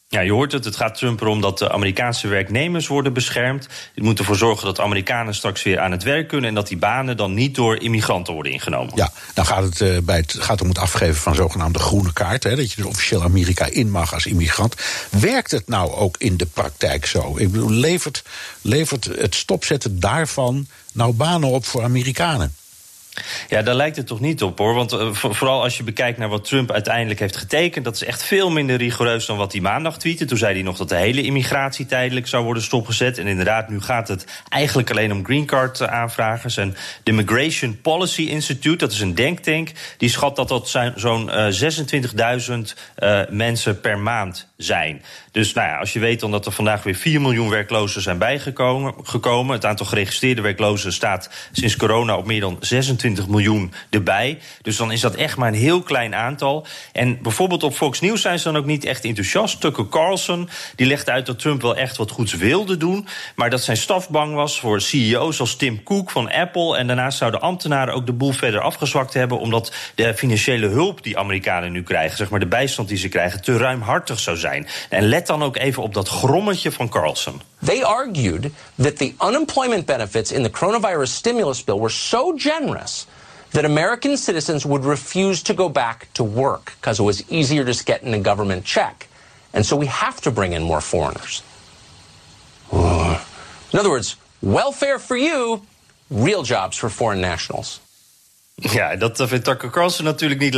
Ja, je hoort het. Het gaat Trump erom dat de Amerikaanse werknemers worden beschermd. Het moet ervoor zorgen dat Amerikanen straks weer aan het werk kunnen... en dat die banen dan niet door immigranten worden ingenomen. Ja, dan gaat het, uh, bij het gaat om het afgeven van zogenaamde groene kaart. Hè, dat je dus officieel Amerika in mag als immigrant. Werkt het nou ook in de praktijk zo? Ik bedoel, levert, levert het stopzetten daarvan nou banen op voor Amerikanen? Ja, daar lijkt het toch niet op hoor. Want uh, vooral als je bekijkt naar wat Trump uiteindelijk heeft getekend, dat is echt veel minder rigoureus dan wat hij maandag tweette. Toen zei hij nog dat de hele immigratie tijdelijk zou worden stopgezet. En inderdaad, nu gaat het eigenlijk alleen om green card eh, aanvragers. En de Migration Policy Institute, dat is een denktank, die schat dat dat zo'n uh, 26.000 uh, mensen per maand zijn. Dus nou ja, als je weet dan dat er vandaag weer 4 miljoen werklozen zijn bijgekomen. Gekomen. Het aantal geregistreerde werklozen staat sinds corona op meer dan 26 miljoen erbij. Dus dan is dat echt maar een heel klein aantal. En bijvoorbeeld op Fox News zijn ze dan ook niet echt enthousiast. Tucker Carlson die legt uit dat Trump wel echt wat goeds wilde doen. Maar dat zijn staf bang was voor CEO's als Tim Cook van Apple. En daarnaast zouden ambtenaren ook de boel verder afgezwakt hebben. Omdat de financiële hulp die Amerikanen nu krijgen, zeg maar de bijstand die ze krijgen, te ruimhartig zou zijn. En let dan ook even op dat grommetje van Carlson. They argued that the unemployment benefits in the coronavirus stimulus bill were so generous that American citizens would refuse to go back to work because it was easier just getting a government check. And so we have to bring in more foreigners. In other words, welfare for you, real jobs for foreign nationals. Ja, dat vindt Tucker Carlson natuurlijk niet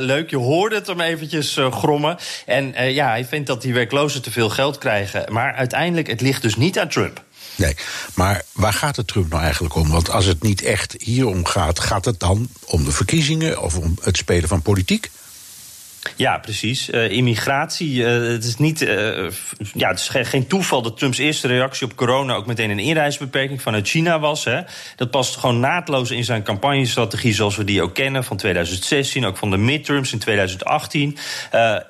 leuk. Je hoorde het hem eventjes uh, grommen. En uh, ja, hij vindt dat die werklozen te veel geld krijgen. Maar uiteindelijk, het ligt dus niet aan Trump. Nee, maar waar gaat het Trump nou eigenlijk om? Want als het niet echt hierom gaat, gaat het dan om de verkiezingen of om het spelen van politiek? Ja, precies. Uh, immigratie, uh, het is niet. Uh, ja, het is geen, toeval dat Trumps eerste reactie op corona ook meteen een inreisbeperking vanuit China was. Hè. Dat past gewoon naadloos in zijn campagnestrategie zoals we die ook kennen van 2016, ook van de midterms in 2018.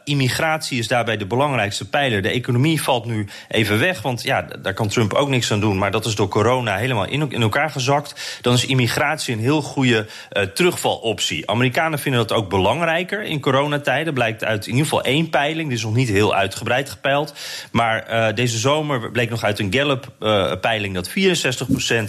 immigratie is daarbij de belangrijkste pijler. De economie valt nu even weg, want ja, daar kan Trump ook niks aan doen. Maar dat is door corona helemaal in, in elkaar gezakt. Dan is immigratie een heel goede terugvaloptie. Amerikanen vinden dat ook belangrijker in coronatijden blijkt uit in ieder geval één peiling. Die is nog niet heel uitgebreid gepeild. Maar uh, deze zomer bleek nog uit een Gallup-peiling uh, dat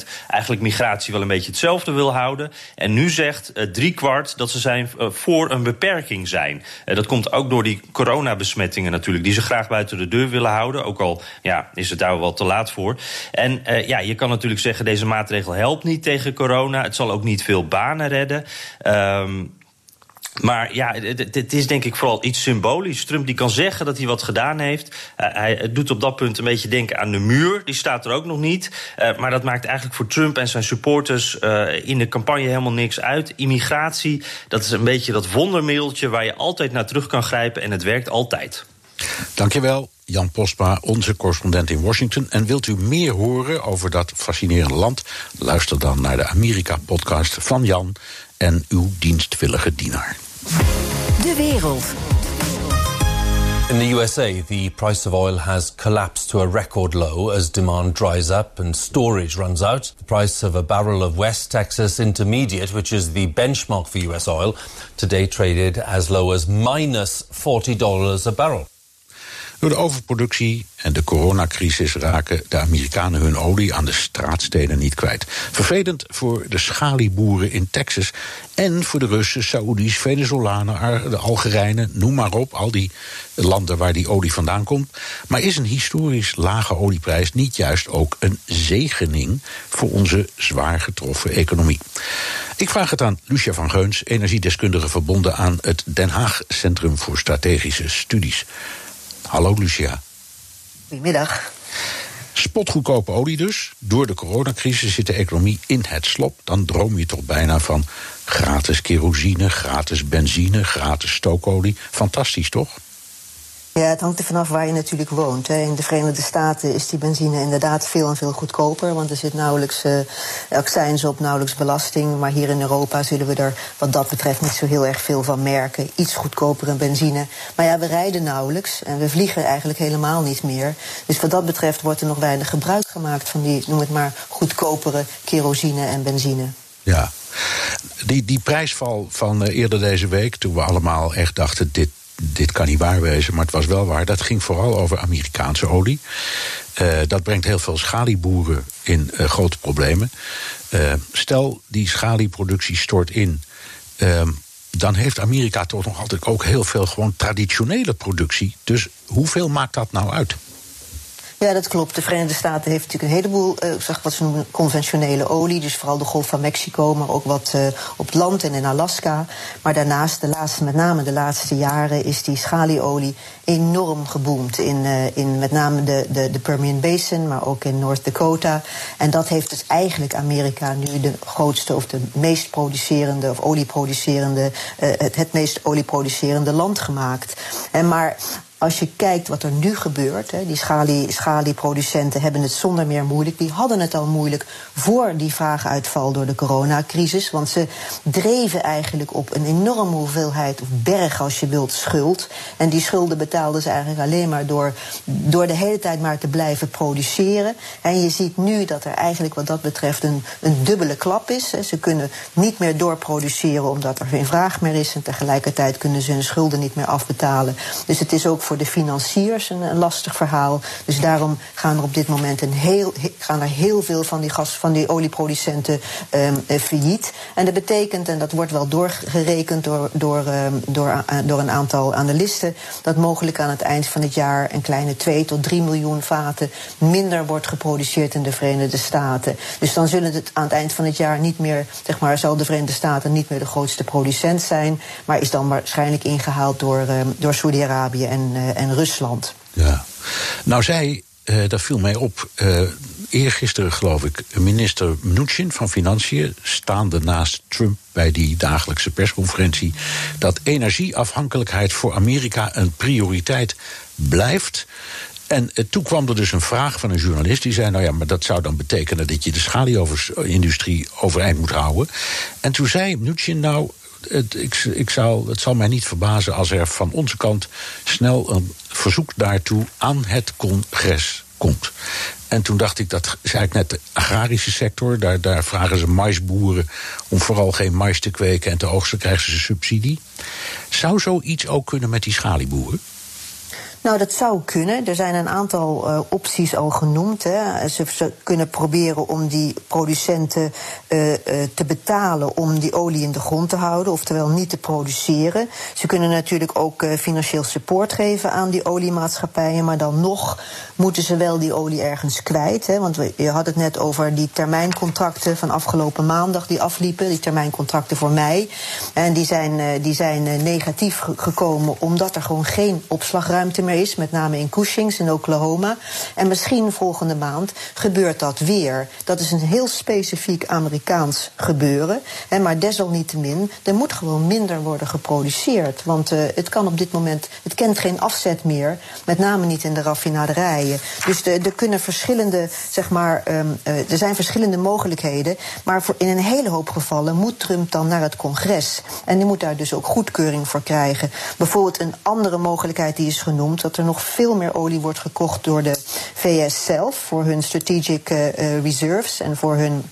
64% eigenlijk migratie wel een beetje hetzelfde wil houden. En nu zegt uh, driekwart dat ze zijn voor een beperking zijn. dat komt ook door die coronabesmettingen natuurlijk, die ze graag buiten de deur willen houden. Ook al ja, is het daar wel te laat voor. En ja, je kan natuurlijk zeggen, deze maatregel helpt niet tegen corona. Het zal ook niet veel banen redden. Um, maar ja, het, is denk ik vooral iets symbolisch. Trump die kan zeggen dat hij wat gedaan heeft. Uh, hij doet op dat punt een beetje denken aan de muur. Die staat er ook nog niet. Uh, maar dat maakt eigenlijk voor Trump en zijn supporters uh, in de campagne helemaal niks uit. Immigratie, dat is een beetje dat wondermiddeltje waar je altijd naar terug kan grijpen. En het werkt altijd. Dankjewel. Jan Postma, onze correspondent in Washington. En wilt u meer horen over dat fascinerende land? Luister dan naar de Amerika-podcast van Jan en uw dienstwillige dienaar. De wereld. In the USA, the price of oil has collapsed to a record low as demand dries up and storage runs out. The price of a barrel of West Texas Intermediate, which is the benchmark for US oil, today traded as low as minus $40 a barrel. Door de overproductie en de coronacrisis raken de Amerikanen hun olie aan de straatstenen niet kwijt. Vervelend voor de schalieboeren in Texas en voor de Russen, Saoedi's, Venezolanen, de Algerijnen, noem maar op, al die landen waar die olie vandaan komt. Maar is een historisch lage olieprijs niet juist ook een zegening voor onze zwaar getroffen economie? Ik vraag het aan Lucia van Geuns, energiedeskundige verbonden aan het Den Haag Centrum voor Strategische Studies. Hallo Lucia. Goedemiddag. Spotgoedkope olie dus. Door de coronacrisis zit de economie in het slop. Dan droom je toch bijna van gratis kerosine, gratis benzine, gratis stookolie. Fantastisch toch? Ja, het hangt er vanaf waar je natuurlijk woont. Hè. In de Verenigde Staten is die benzine inderdaad veel en veel goedkoper. Want er zit nauwelijks uh, accijns op, nauwelijks belasting. Maar hier in Europa zullen we er wat dat betreft niet zo heel erg veel van merken. Iets goedkopere benzine. Maar ja, we rijden nauwelijks en we vliegen eigenlijk helemaal niet meer. Dus wat dat betreft wordt er nog weinig gebruik gemaakt van die, noem het maar, goedkopere kerosine en benzine. Ja, die, die prijsval van uh, eerder deze week, toen we allemaal echt dachten: dit dit kan niet waar wezen, maar het was wel waar. Dat ging vooral over Amerikaanse olie. Uh, dat brengt heel veel schalιeboeren in uh, grote problemen. Uh, stel, die schalieproductie stort in. Ehm, dan heeft Amerika toch nog altijd ook heel veel gewoon traditionele productie. Dus hoeveel maakt dat nou uit? Ja, dat klopt. De Verenigde Staten heeft natuurlijk een heleboel, uh, zeg wat ze noemen, conventionele olie. Dus vooral de Golf van Mexico, maar ook wat uh, op het land en in Alaska. Maar daarnaast, de laatste, met name de laatste jaren, is die schalieolie enorm geboomd. In, uh, in met name de, de, de Permian Basin, maar ook in North Dakota. En dat heeft dus eigenlijk Amerika nu de grootste of de meest producerende of olieproducerende, het, het meest olieproducerende land gemaakt. En maar als je kijkt wat er nu gebeurt, hè, die schalie, schalieproducenten hebben het zonder meer moeilijk. Die hadden het al moeilijk voor die vraaguitval door de coronacrisis. Want ze dreven eigenlijk op een enorme hoeveelheid, of berg als je wilt, schuld. En die schulden betaalden ze eigenlijk alleen maar door, door de hele tijd maar te blijven produceren. En je ziet nu dat er eigenlijk wat dat betreft een, een dubbele klap is. Ze kunnen niet meer doorproduceren omdat er geen vraag meer is. En tegelijkertijd kunnen ze hun schulden niet meer afbetalen. Dus het is ook voor de financiers een, een, lastig verhaal. Dus daarom gaan er op dit moment een heel, gaan er heel veel van die, gas, van die olieproducenten um, failliet. En dat betekent, en dat wordt wel doorgerekend door, door, um, door, uh, door een aantal analisten, dat mogelijk aan het eind van het jaar een kleine 2 tot 3 miljoen vaten minder wordt geproduceerd in de Verenigde Staten. Dus dan zullen het aan het eind van het jaar niet meer, zeg maar, zal de Verenigde Staten niet meer de grootste producent zijn, maar is dan waarschijnlijk ingehaald door, um, door Saudi-Arabië en, en Rusland. Ja. Nou, zij, uh, dat viel mij op. Uh, eergisteren, geloof ik, minister Mnuchin van Financiën, staande naast Trump bij die dagelijkse persconferentie, dat energieafhankelijkheid voor Amerika een prioriteit blijft. En toen kwam er dus een vraag van een journalist die zei: Nou ja, maar dat zou dan betekenen dat je de schalieindustrie overeind moet houden. En toen zei Mnuchin: Nou, het, ik, ik zou, het zal mij niet verbazen als er van onze kant snel een verzoek daartoe aan het congres komt. En toen dacht ik, dat is eigenlijk net de agrarische sector. Daar, daar vragen ze maisboeren om vooral geen mais te kweken en te oogsten krijgen ze subsidie. Zou zoiets ook kunnen met die schalieboeren? Nou, dat zou kunnen. Er zijn een aantal uh, opties al genoemd. Hè. Ze, kunnen proberen om die producenten uh, uh, te betalen om die olie in de grond te houden, oftewel niet te produceren. Ze kunnen natuurlijk ook financieel support geven aan die oliemaatschappijen, maar dan nog moeten ze wel die olie ergens kwijt. Hè. Want je had het net over die termijncontracten van afgelopen maandag die afliepen, die termijncontracten voor mei. En die zijn, die zijn negatief gekomen omdat er gewoon geen opslagruimte meer is, met name in Cushings in Oklahoma. En misschien volgende maand gebeurt dat weer. Dat is een heel specifiek Amerikaans gebeuren. Hè, maar desalniettemin, er moet gewoon minder worden geproduceerd. Want uh, het kan op dit moment, het kent geen afzet meer, met name niet in de raffinaderijen. Dus er kunnen verschillende, zeg maar, um, uh, er zijn verschillende mogelijkheden. Maar voor in een hele hoop gevallen moet Trump dan naar het congres. En die moet daar dus ook goedkeuring voor krijgen. Bijvoorbeeld een andere mogelijkheid die is genoemd dat er nog veel meer olie wordt gekocht door de VS zelf voor hun strategic uh, reserves en voor hun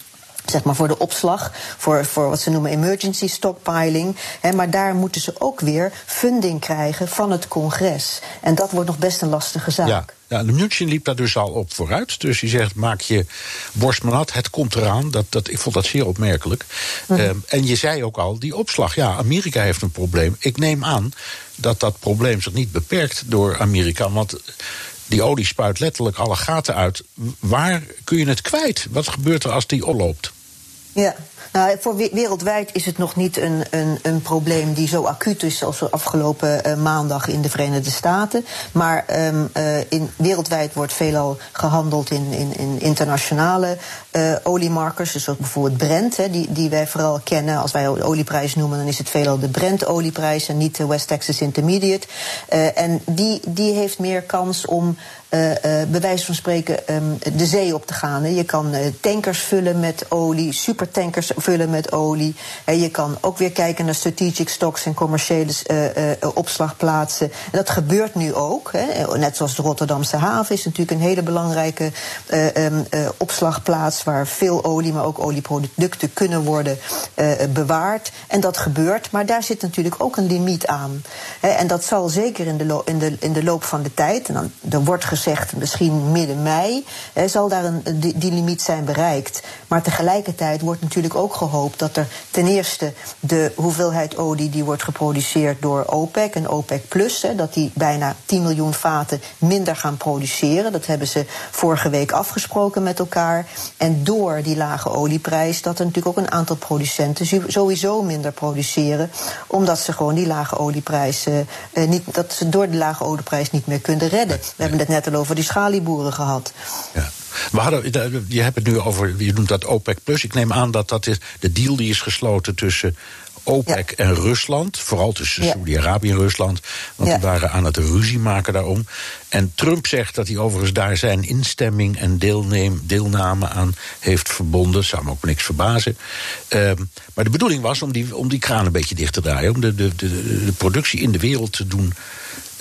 zeg maar voor de opslag, voor, voor wat ze noemen emergency stockpiling. Hè, maar daar moeten ze ook weer funding krijgen van het congres. En dat wordt nog best een lastige zaak. Ja. Ja, de Mnuchin liep daar dus al op vooruit. Dus hij zegt, maak je borst maar nat, het komt eraan. Dat, dat, ik vond dat zeer opmerkelijk. Mm. Um, en je zei ook al, die opslag, ja, Amerika heeft een probleem. Ik neem aan dat dat probleem zich niet beperkt door Amerika. Want die olie spuit letterlijk alle gaten uit. Waar kun je het kwijt? Wat gebeurt er als die oploopt? Ja, nou, voor wereldwijd is het nog niet een, een, een probleem die zo acuut is als afgelopen uh, maandag in de Verenigde Staten. Maar um, uh, in, wereldwijd wordt veelal gehandeld in, in, in internationale uh, oliemarkers. Dus ook bijvoorbeeld Brent, hè, die, die wij vooral kennen. Als wij de olieprijs noemen, dan is het veelal de Brent-olieprijs en niet de West Texas Intermediate. en die, die heeft meer kans om uh, bij wijze van spreken um, de zee op te gaan. Je kan tankers vullen met olie, super tankers vullen met olie. En je kan ook weer kijken naar strategic stocks en commerciële uh, uh, opslagplaatsen. En dat gebeurt nu ook. Hè. Net zoals de Rotterdamse haven is natuurlijk een hele belangrijke um, opslagplaats waar veel olie, maar ook olieproducten kunnen worden bewaard. En dat gebeurt, maar daar zit natuurlijk ook een limiet aan. En dat zal zeker in de, in de, in de loop van de tijd, en dan, er wordt gezegd misschien midden mei, zal daar een, die, die limiet zijn bereikt. Maar tegelijkertijd wordt natuurlijk ook gehoopt dat er ten eerste de hoeveelheid olie die wordt geproduceerd door OPEC en OPEC Plus, hè, dat die bijna 10 miljoen vaten minder gaan produceren. Dat hebben ze vorige week afgesproken met elkaar. En door die lage olieprijs, dat er natuurlijk ook een aantal producenten sowieso minder produceren, omdat ze gewoon die lage olieprijs uh, niet, dat ze door de lage olieprijs niet meer kunnen redden. We hebben het net al over die schalieboeren gehad. Ja. We hadden, je hebt het nu over, je noemt dat OPEC Plus. Ik neem aan dat dat is de deal die is gesloten tussen OPEC en Rusland. Vooral tussen ja. Saudi-Arabië en Rusland. Want die waren aan het ruzie maken daarom. En Trump zegt dat hij overigens daar zijn instemming en deelneem, deelname aan heeft verbonden. Zou me ook niks verbazen. Um, maar de bedoeling was om die, om die kraan een beetje dicht te draaien. Om de, de, de, de productie in de wereld te doen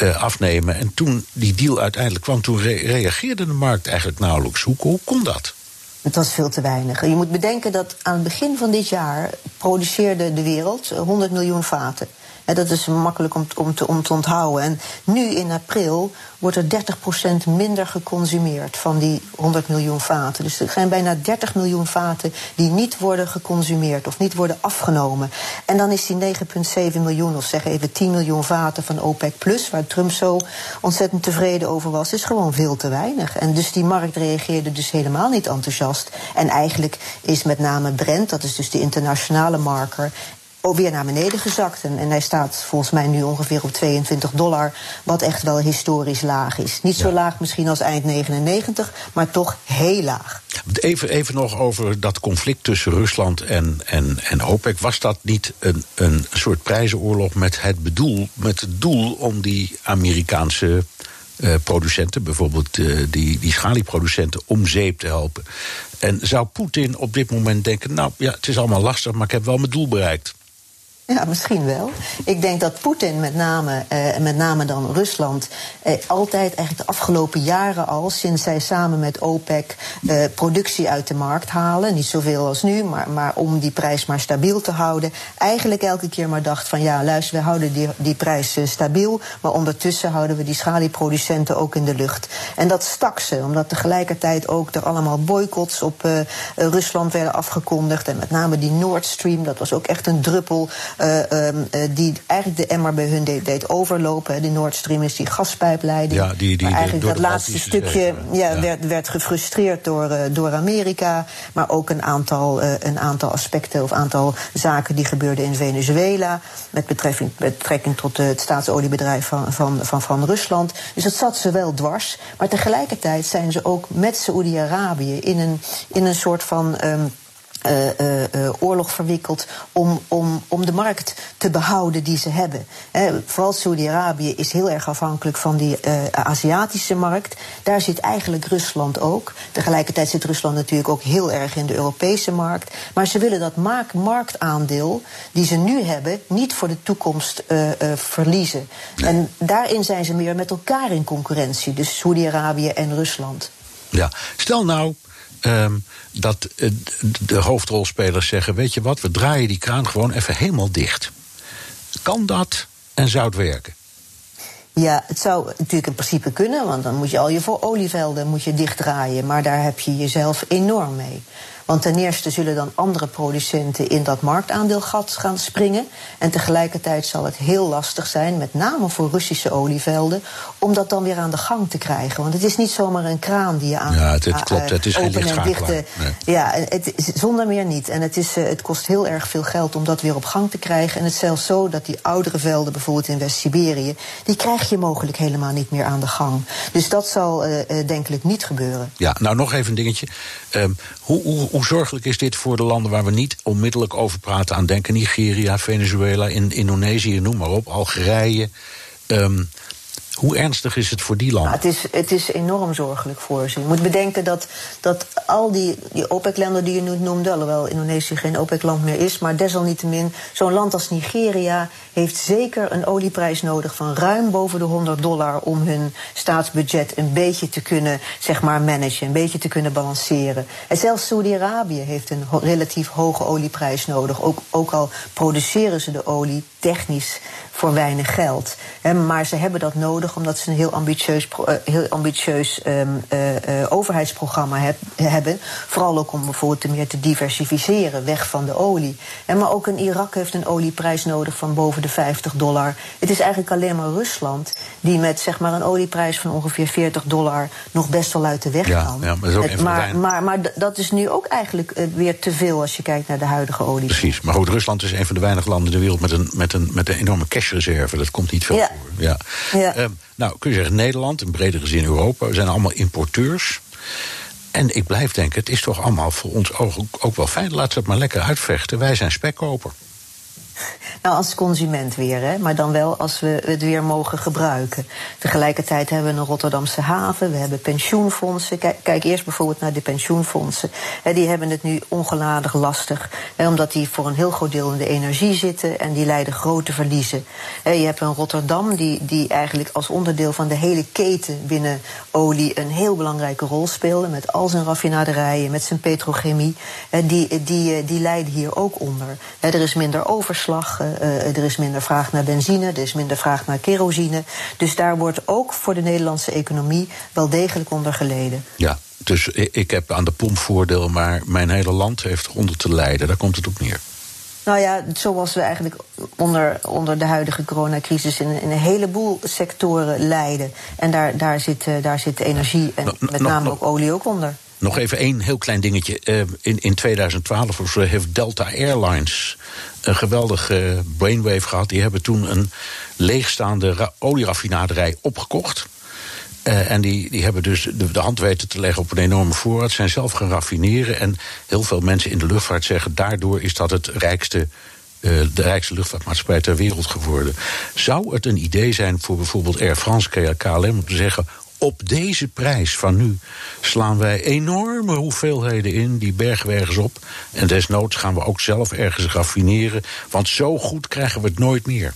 uh, afnemen. En toen die deal uiteindelijk kwam, toen re reageerde de markt eigenlijk nauwelijks. Hoe, hoe kon dat? Het was veel te weinig. Je moet bedenken dat aan het begin van dit jaar produceerde de wereld 100 miljoen vaten. Dat is makkelijk om, om, te, om te onthouden. En nu in april wordt er 30% minder geconsumeerd van die 100 miljoen vaten. Dus er zijn bijna 30 miljoen vaten die niet worden geconsumeerd of niet worden afgenomen. En dan is die 9,7 miljoen, of zeg even 10 miljoen vaten van OPEC Plus, waar Trump zo ontzettend tevreden over was, is gewoon veel te weinig. En dus die markt reageerde dus helemaal niet enthousiast. En eigenlijk is met name Brent, dat is dus de internationale marker, ook weer naar beneden gezakt. En, en, hij staat volgens mij nu ongeveer op 22 dollar, wat echt wel historisch laag is. Niet zo laag misschien als eind 99, maar toch heel laag. Even, even nog over dat conflict tussen Rusland en, en, en OPEC. Was dat niet een, een soort prijzenoorlog met het, bedoel, met het doel om die Amerikaanse uh, producenten, bijvoorbeeld uh, die, die schalieproducenten, om zeep te helpen? En zou Poetin op dit moment denken: Nou ja, het is allemaal lastig, maar ik heb wel mijn doel bereikt? Ja, misschien wel. Ik denk dat Poetin, met name, eh, met name dan Rusland, eh, altijd eigenlijk de afgelopen jaren al, sinds zij samen met OPEC eh, productie uit de markt halen, niet zoveel als nu, maar, maar om die prijs maar stabiel te houden, eigenlijk elke keer maar dacht van ja, luister, we houden die, die prijs eh, stabiel, maar ondertussen houden we die schalieproducenten ook in de lucht. En dat stak ze, omdat tegelijkertijd ook er allemaal boycotts op uh, Rusland werden afgekondigd. En met name die Nord Stream, dat was ook echt een druppel. Uh, um, die eigenlijk de emmer bij hun deed, deed overlopen. De Nord Stream is die gaspijpleiding. Ja, die, die, maar eigenlijk dat laatste stukje ja, ja. Werd, werd gefrustreerd door, uh, door Amerika. Maar ook een aantal, een aantal aspecten of aantal zaken die gebeurden in Venezuela. Met betrekking, betrekking tot het staatsoliebedrijf van, van, van, van Rusland. Dus dat zat ze wel dwars. Maar tegelijkertijd zijn ze ook met Saoedi-Arabië in een, in een soort van. Um, uh, oorlog verwikkeld om, om, om de markt te behouden die ze hebben. vooral Saudi-Arabië is heel erg afhankelijk van die Aziatische markt. Daar zit eigenlijk Rusland ook. Tegelijkertijd zit Rusland natuurlijk ook heel erg in de Europese markt. Maar ze willen dat marktaandeel die ze nu hebben niet voor de toekomst verliezen. Nee. En daarin zijn ze meer met elkaar in concurrentie. Dus Saudi-Arabië en Rusland. Ja, stel nou um, dat uh, de hoofdrolspelers zeggen: Weet je wat, we draaien die kraan gewoon even helemaal dicht. Kan dat en zou het werken? Ja, het zou natuurlijk in principe kunnen, want dan moet je al je voor olievelden moet je dichtdraaien. Maar daar heb je jezelf enorm mee. Want ten eerste zullen dan andere producenten in dat marktaandeelgat gaan springen. En tegelijkertijd zal het heel lastig zijn, met name voor Russische olievelden, om dat dan weer aan de gang te krijgen. Want het is niet zomaar een kraan die je aan. Ja, het, het klopt. Het is geen lichtschakelaar. Nee. Ja, het zonder meer niet. En het, is, het kost heel erg veel geld om dat weer op gang te krijgen. En het is zelfs zo dat die oudere velden, bijvoorbeeld in West-Siberië, die krijg je mogelijk helemaal niet meer aan de gang. Dus dat zal uh, denkelijk niet gebeuren. Ja, nou nog even een dingetje. Um, hoe, hoe, hoe zorgelijk is dit voor de landen waar we niet onmiddellijk over praten aan denken? Nigeria, Venezuela, in Indonesië, noem maar op, Algerije. Um, Hoe ernstig is het voor die landen? Nou, het, is, het is enorm zorgelijk voor ze. Je moet bedenken dat, dat al die, die OPEC-landen die je nu noemde, alhoewel Indonesië geen OPEC-land meer is, maar desalniettemin, zo'n land als Nigeria heeft zeker een olieprijs nodig van ruim boven de 100 dollar om hun staatsbudget een beetje te kunnen zeg maar, managen, een beetje te kunnen balanceren. En zelfs Saudi-Arabië heeft een relatief hoge olieprijs nodig, ook, ook al produceren ze de olie technisch voor weinig geld. maar ze hebben dat nodig omdat ze een heel ambitieus, uh, heel ambitieus um, uh, uh, overheidsprogramma heb, hebben. Vooral ook om bijvoorbeeld meer te diversificeren, weg van de olie. En maar ook in Irak heeft een olieprijs nodig van boven de 50 dollar. Het is eigenlijk alleen maar Rusland die met zeg maar, een olieprijs van ongeveer 40 dollar nog best wel uit de weg ja, kan. Ja, maar, dat is ook maar, maar, maar, dat is nu ook eigenlijk weer te veel als je kijkt naar de huidige olie. Precies, maar goed, Rusland is een van de weinige landen in de wereld met een, met een, met een enorme cashreserve. Dat komt niet veel ja. voor. Ja. Ja. Uh, nou, kun je zeggen, Nederland, in bredere zin Europa, we zijn allemaal importeurs. En ik blijf denken, het is toch allemaal voor ons ook, ook wel fijn. Laten we het maar lekker uitvechten. Wij zijn spekkoper. Nou, als consument weer, hè? maar dan wel als we het weer mogen gebruiken. Tegelijkertijd hebben we een Rotterdamse haven, we hebben pensioenfondsen. Kijk, kijk eerst bijvoorbeeld naar de pensioenfondsen. Die hebben het nu ongeladig lastig, omdat die voor een heel groot deel in de energie zitten en die leiden grote verliezen. Je hebt een Rotterdam die, die eigenlijk als onderdeel van de hele keten binnen olie een heel belangrijke rol speelde, met al zijn raffinaderijen, met zijn petrochemie. Hè, die, die, die lijden hier ook onder. Er is minder overslag. Uh, er is minder vraag naar benzine, er is minder vraag naar kerosine. Dus daar wordt ook voor de Nederlandse economie wel degelijk onder geleden. Ja, dus ik heb aan de pomp voordeel, maar mijn hele land heeft onder te lijden. Daar komt het op neer. Nou ja, zoals we eigenlijk onder, onder de huidige coronacrisis in, in een heleboel sectoren lijden. En daar, daar, zit, daar zit energie en nog, met name ook olie ook onder. Nog even één heel klein dingetje. In, in 2012 of zo heeft Delta Airlines een geweldige brainwave gehad. Die hebben toen een leegstaande olieraffinaderij opgekocht. Uh, en die, die hebben dus de, hand weten te leggen op een enorme voorraad. Zijn zelf gaan raffineren. En heel veel mensen in de luchtvaart zeggen... daardoor is dat het rijkste uh, de rijkste luchtvaartmaatschappij ter wereld geworden. Zou het een idee zijn voor bijvoorbeeld Air France, KLM... om te zeggen, op deze prijs van nu slaan wij enorme hoeveelheden in, die bergen op. En desnoods gaan we ook zelf ergens raffineren, want zo goed krijgen we het nooit meer.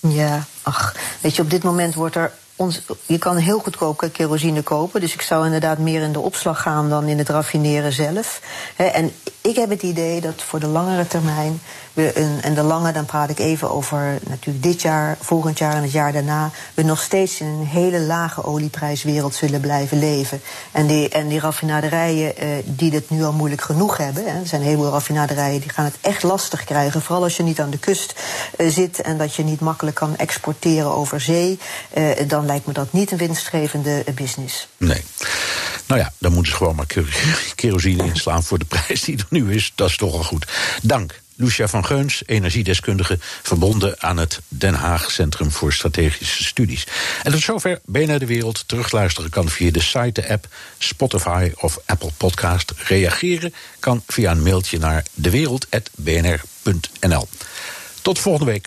Ja, ach, weet je, op dit moment wordt er ons, je kan heel goedkoop kerosine kopen. Dus ik zou inderdaad meer in de opslag gaan dan in het raffineren zelf. En ik heb het idee dat voor de langere termijn. We en de lange, dan praat ik even over natuurlijk dit jaar, volgend jaar en het jaar daarna. We nog steeds in een hele lage olieprijswereld zullen blijven leven. En die, en die raffinaderijen eh, die het nu al moeilijk genoeg hebben. Hè, er zijn een heleboel raffinaderijen die gaan het echt lastig krijgen. Vooral als je niet aan de kust eh, zit en dat je niet makkelijk kan exporteren over zee. Eh, dan lijkt me dat niet een winstgevende business. Nee. Nou ja, dan moeten ze gewoon maar kerosine inslaan voor de prijs die er nu is. Dat is toch al goed. Dank. Lucia van Geuns, energiedeskundige, verbonden aan het Den Haag Centrum voor Strategische Studies. En tot zover BNR De Wereld. Terugluisteren kan via de site, de app, Spotify of Apple Podcast. Reageren kan via een mailtje naar dewereld.bnr.nl. Tot volgende week.